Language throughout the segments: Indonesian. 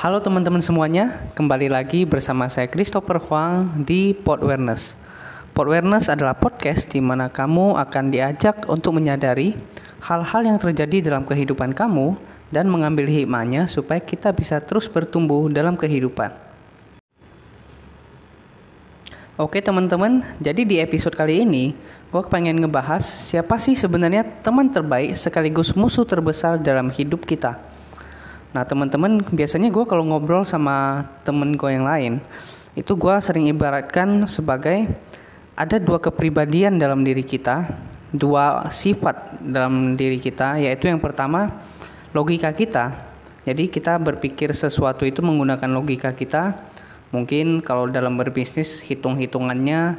Halo teman-teman semuanya, kembali lagi bersama saya Christopher Huang di Podwareness. Podwareness adalah podcast di mana kamu akan diajak untuk menyadari hal-hal yang terjadi dalam kehidupan kamu dan mengambil hikmahnya supaya kita bisa terus bertumbuh dalam kehidupan. Oke teman-teman, jadi di episode kali ini gue pengen ngebahas siapa sih sebenarnya teman terbaik sekaligus musuh terbesar dalam hidup kita. Nah teman-teman biasanya gue kalau ngobrol sama temen gue yang lain itu gue sering ibaratkan sebagai ada dua kepribadian dalam diri kita, dua sifat dalam diri kita, yaitu yang pertama logika kita. Jadi kita berpikir sesuatu itu menggunakan logika kita. Mungkin kalau dalam berbisnis hitung-hitungannya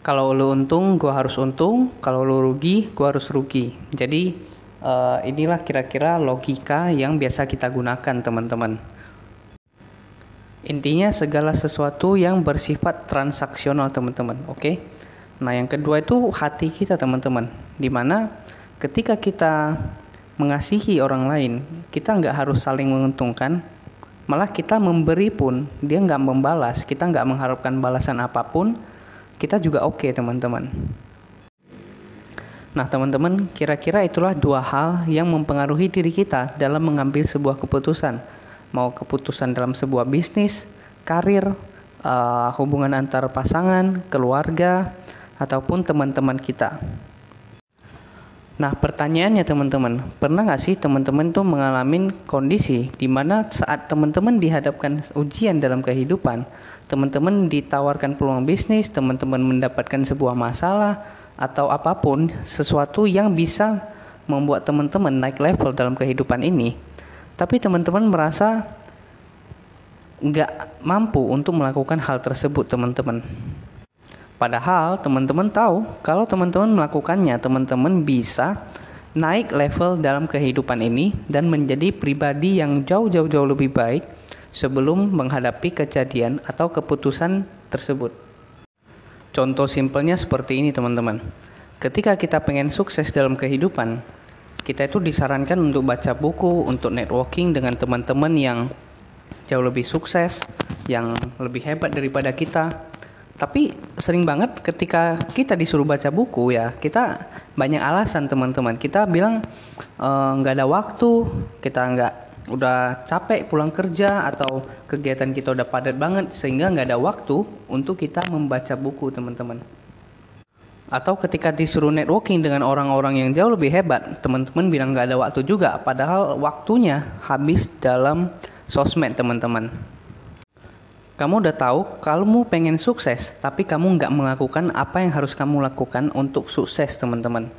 kalau lu untung gue harus untung, kalau lu rugi gue harus rugi. Jadi uh, inilah kira-kira logika yang biasa kita gunakan teman-teman. Intinya segala sesuatu yang bersifat transaksional teman-teman, oke? Okay? Nah yang kedua itu hati kita teman-teman, di mana ketika kita mengasihi orang lain, kita nggak harus saling menguntungkan, malah kita memberi pun dia nggak membalas, kita nggak mengharapkan balasan apa pun, kita juga oke okay, teman-teman. Nah, teman-teman, kira-kira itulah dua hal yang mempengaruhi diri kita dalam mengambil sebuah keputusan. Mau keputusan dalam sebuah bisnis, karir, uh, hubungan antar pasangan, keluarga, ataupun teman-teman kita. Nah, pertanyaannya teman-teman, pernah nggak sih teman-teman tuh mengalami kondisi di mana saat teman-teman dihadapkan ujian dalam kehidupan, teman-teman ditawarkan peluang bisnis, teman-teman mendapatkan sebuah masalah, atau apa pun sesuatu yang bisa membuat teman-teman naik level dalam kehidupan ini tapi teman-teman merasa nggak mampu untuk melakukan hal tersebut teman-teman padahal teman-teman tahu kalau teman-teman melakukannya teman-teman bisa naik level dalam kehidupan ini dan menjadi pribadi yang jauh-jauh jauh lebih baik sebelum menghadapi kejadian atau keputusan tersebut. Contoh simpelnya seperti ini teman-teman. Ketika kita pengen sukses dalam kehidupan, kita itu disarankan untuk baca buku, untuk networking dengan teman-teman yang jauh lebih sukses, yang lebih hebat daripada kita. Tapi sering banget ketika kita disuruh baca buku ya, kita banyak alasan teman-teman. Kita bilang eh, nggak e, ada waktu, kita nggak udah capek pulang kerja atau kegiatan kita udah padat banget sehingga nggak ada waktu untuk kita membaca buku teman-teman. Atau ketika disuruh networking dengan orang-orang yang jauh lebih hebat teman-teman bilang nggak ada waktu juga padahal waktunya habis dalam sosmed teman-teman. Kamu udah tahu kamu pengen sukses tapi kamu nggak melakukan apa yang harus kamu lakukan untuk sukses teman-teman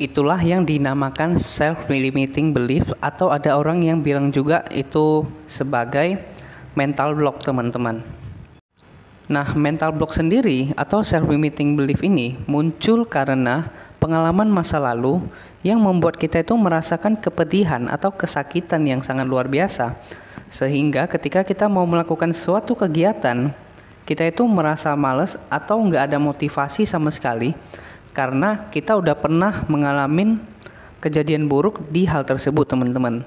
Itulah yang dinamakan self-limiting belief atau ada orang yang bilang juga itu sebagai mental block teman-teman. Nah, mental block sendiri atau self-limiting belief ini muncul karena pengalaman masa lalu yang membuat kita itu merasakan kepedihan atau kesakitan yang sangat luar biasa. Sehingga ketika kita mau melakukan suatu kegiatan, kita itu merasa males atau nggak ada motivasi sama sekali karena kita udah pernah mengalami kejadian buruk di hal tersebut teman-teman.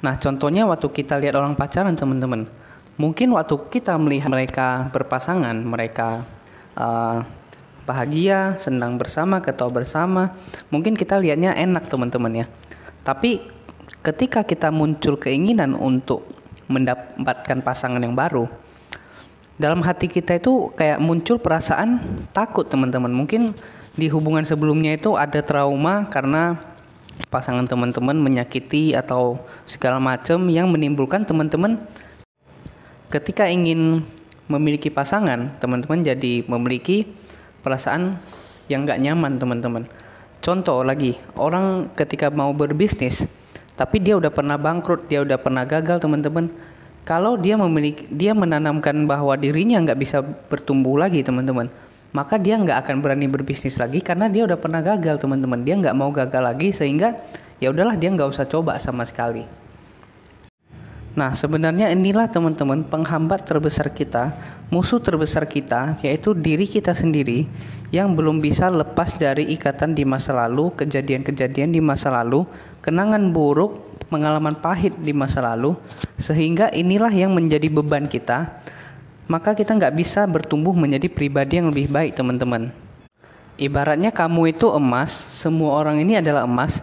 Nah contohnya waktu kita lihat orang pacaran teman-teman, mungkin waktu kita melihat mereka berpasangan, mereka uh, bahagia, senang bersama, ketawa bersama, mungkin kita lihatnya enak teman-teman ya. Tapi ketika kita muncul keinginan untuk mendapatkan pasangan yang baru, dalam hati kita itu kayak muncul perasaan takut teman-teman. Mungkin di hubungan sebelumnya itu ada trauma karena pasangan teman-teman menyakiti atau segala macam yang menimbulkan teman-teman ketika ingin memiliki pasangan teman-teman jadi memiliki perasaan yang gak nyaman teman-teman. Contoh lagi orang ketika mau berbisnis tapi dia udah pernah bangkrut dia udah pernah gagal teman-teman kalau dia memiliki dia menanamkan bahwa dirinya nggak bisa bertumbuh lagi teman-teman maka dia nggak akan berani berbisnis lagi karena dia udah pernah gagal teman-teman. Dia nggak mau gagal lagi sehingga ya udahlah dia nggak usah coba sama sekali. Nah, sebenarnya inilah teman-teman penghambat terbesar kita, musuh terbesar kita, yaitu diri kita sendiri yang belum bisa lepas dari ikatan di masa lalu, kejadian-kejadian di masa lalu, kenangan buruk pengalaman pahit di masa lalu, sehingga inilah yang menjadi beban kita, maka kita nggak bisa bertumbuh menjadi pribadi yang lebih baik, teman-teman. Ibaratnya kamu itu emas, semua orang ini adalah emas,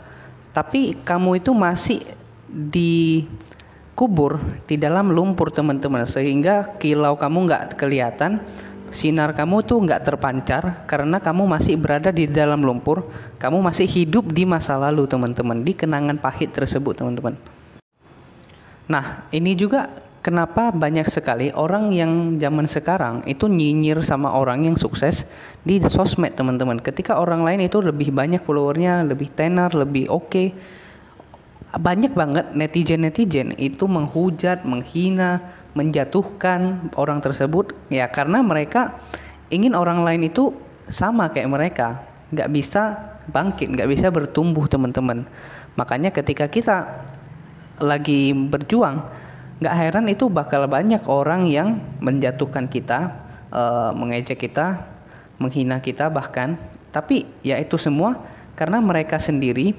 tapi kamu itu masih dikubur di dalam lumpur, teman-teman, sehingga kilau kamu nggak kelihatan, sinar kamu tuh nggak terpancar karena kamu masih berada di dalam lumpur, kamu masih hidup di masa lalu teman-teman, di kenangan pahit tersebut teman-teman. Nah ini juga kenapa banyak sekali orang yang zaman sekarang itu nyinyir sama orang yang sukses di sosmed teman-teman. Ketika orang lain itu lebih banyak followernya, lebih tenar, lebih oke. Okay, banyak banget netizen-netizen itu menghujat, menghina, menjatuhkan orang tersebut ya karena mereka ingin orang lain itu sama kayak mereka. Nggak bisa bangkit nggak bisa bertumbuh teman-teman. Makanya ketika kita lagi berjuang nggak heran itu bakal banyak orang yang menjatuhkan kita uh, mengejek kita menghina kita bahkan. Tapi ya itu semua karena mereka sendiri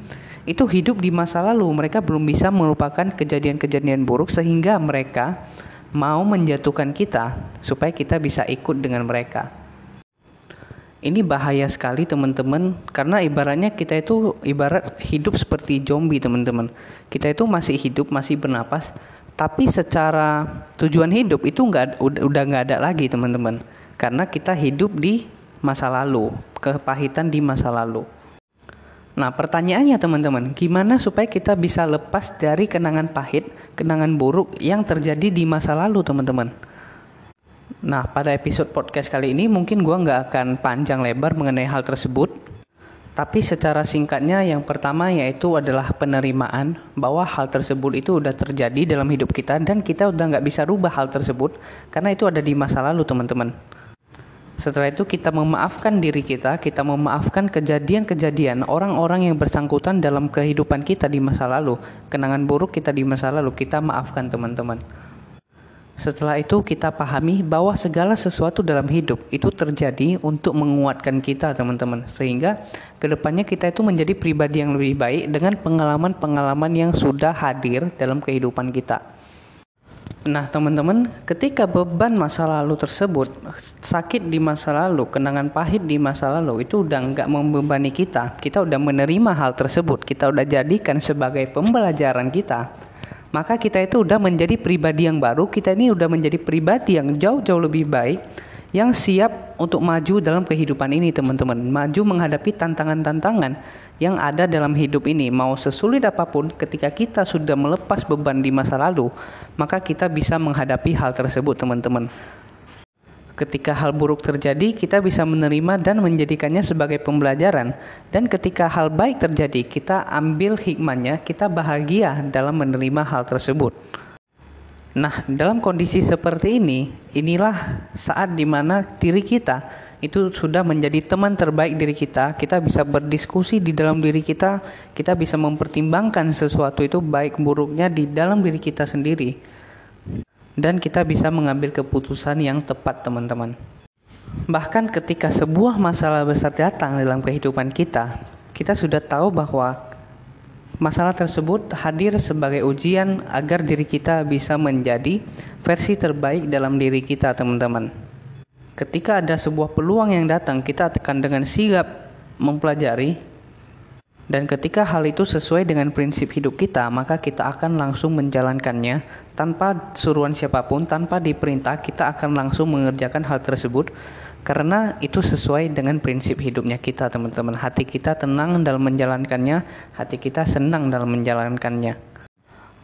itu hidup di masa lalu. Mereka belum bisa melupakan kejadian-kejadian buruk sehingga mereka mau menjatuhkan kita supaya kita bisa ikut dengan mereka. Ini bahaya sekali teman-teman karena ibaratnya kita itu ibarat hidup seperti zombie teman-teman. Kita itu masih hidup, masih bernapas, tapi secara tujuan hidup itu nggak udah nggak ada lagi teman-teman. Karena kita hidup di masa lalu, kepahitan di masa lalu. Nah, pertanyaannya teman-teman, gimana supaya kita bisa lepas dari kenangan pahit, kenangan buruk yang terjadi di masa lalu, teman-teman? Nah, pada episode podcast kali ini mungkin gua nggak akan panjang lebar mengenai hal tersebut, tapi secara singkatnya yang pertama yaitu adalah penerimaan bahwa hal tersebut itu udah terjadi dalam hidup kita dan kita udah nggak bisa rubah hal tersebut karena itu ada di masa lalu, teman-teman. Setelah itu kita memaafkan diri kita, kita memaafkan kejadian-kejadian orang-orang yang bersangkutan dalam kehidupan kita di masa lalu, kenangan buruk kita di masa lalu, kita maafkan teman-teman. Setelah itu kita pahami bahwa segala sesuatu dalam hidup itu terjadi untuk menguatkan kita teman-teman Sehingga ke depannya kita itu menjadi pribadi yang lebih baik dengan pengalaman-pengalaman yang sudah hadir dalam kehidupan kita Nah, teman-teman, ketika beban masa lalu tersebut, sakit di masa lalu, kenangan pahit di masa lalu itu udah nggak membebani kita. Kita udah menerima hal tersebut, kita udah jadikan sebagai pembelajaran kita. Maka kita itu udah menjadi pribadi yang baru, kita ini udah menjadi pribadi yang jauh-jauh lebih baik, yang siap untuk maju dalam kehidupan ini, teman-teman. Maju menghadapi tantangan-tantangan yang ada dalam hidup ini, mau sesulit apa pun, ketika kita sudah melepas beban di masa lalu, maka kita bisa menghadapi hal tersebut, teman-teman. Ketika hal buruk terjadi, kita bisa menerima dan menjadikannya sebagai pembelajaran, dan ketika hal baik terjadi, kita ambil hikmahnya, kita bahagia dalam menerima hal tersebut. Nah, dalam kondisi seperti ini, inilah saat di mana diri kita itu sudah menjadi teman terbaik diri kita. Kita bisa berdiskusi di dalam diri kita, kita bisa mempertimbangkan sesuatu itu baik buruknya di dalam diri kita sendiri. Dan kita bisa mengambil keputusan yang tepat, teman-teman. Bahkan ketika sebuah masalah besar datang dalam kehidupan kita, kita sudah tahu bahwa masalah tersebut hadir sebagai ujian agar diri kita bisa menjadi versi terbaik dalam diri kita, teman-teman. Ketika ada sebuah peluang yang datang, kita akan dengan sigap mempelajari. Dan ketika hal itu sesuai dengan prinsip hidup kita, maka kita akan langsung menjalankannya. Tanpa suruhan siapa pun, tanpa diperintah, kita akan langsung mengerjakan hal tersebut karena itu sesuai dengan prinsip hidupnya kita, teman-teman. Hati kita tenang dalam menjalankannya, hati kita senang dalam menjalankannya.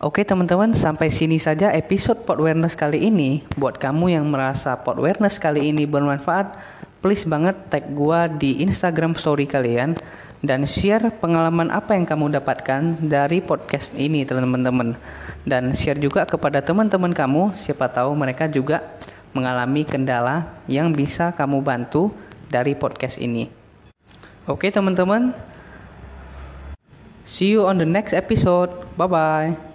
Oke teman-teman, sampai sini saja episode Pod Awareness kali ini. Buat kamu yang merasa Pod Awareness kali ini bermanfaat, please banget tag gua di Instagram story kalian dan share pengalaman apa yang kamu dapatkan dari podcast ini teman-teman. Dan share juga kepada teman-teman kamu, siapa tahu mereka juga mengalami kendala yang bisa kamu bantu dari podcast ini. Oke teman-teman, see you on the next episode. Bye bye.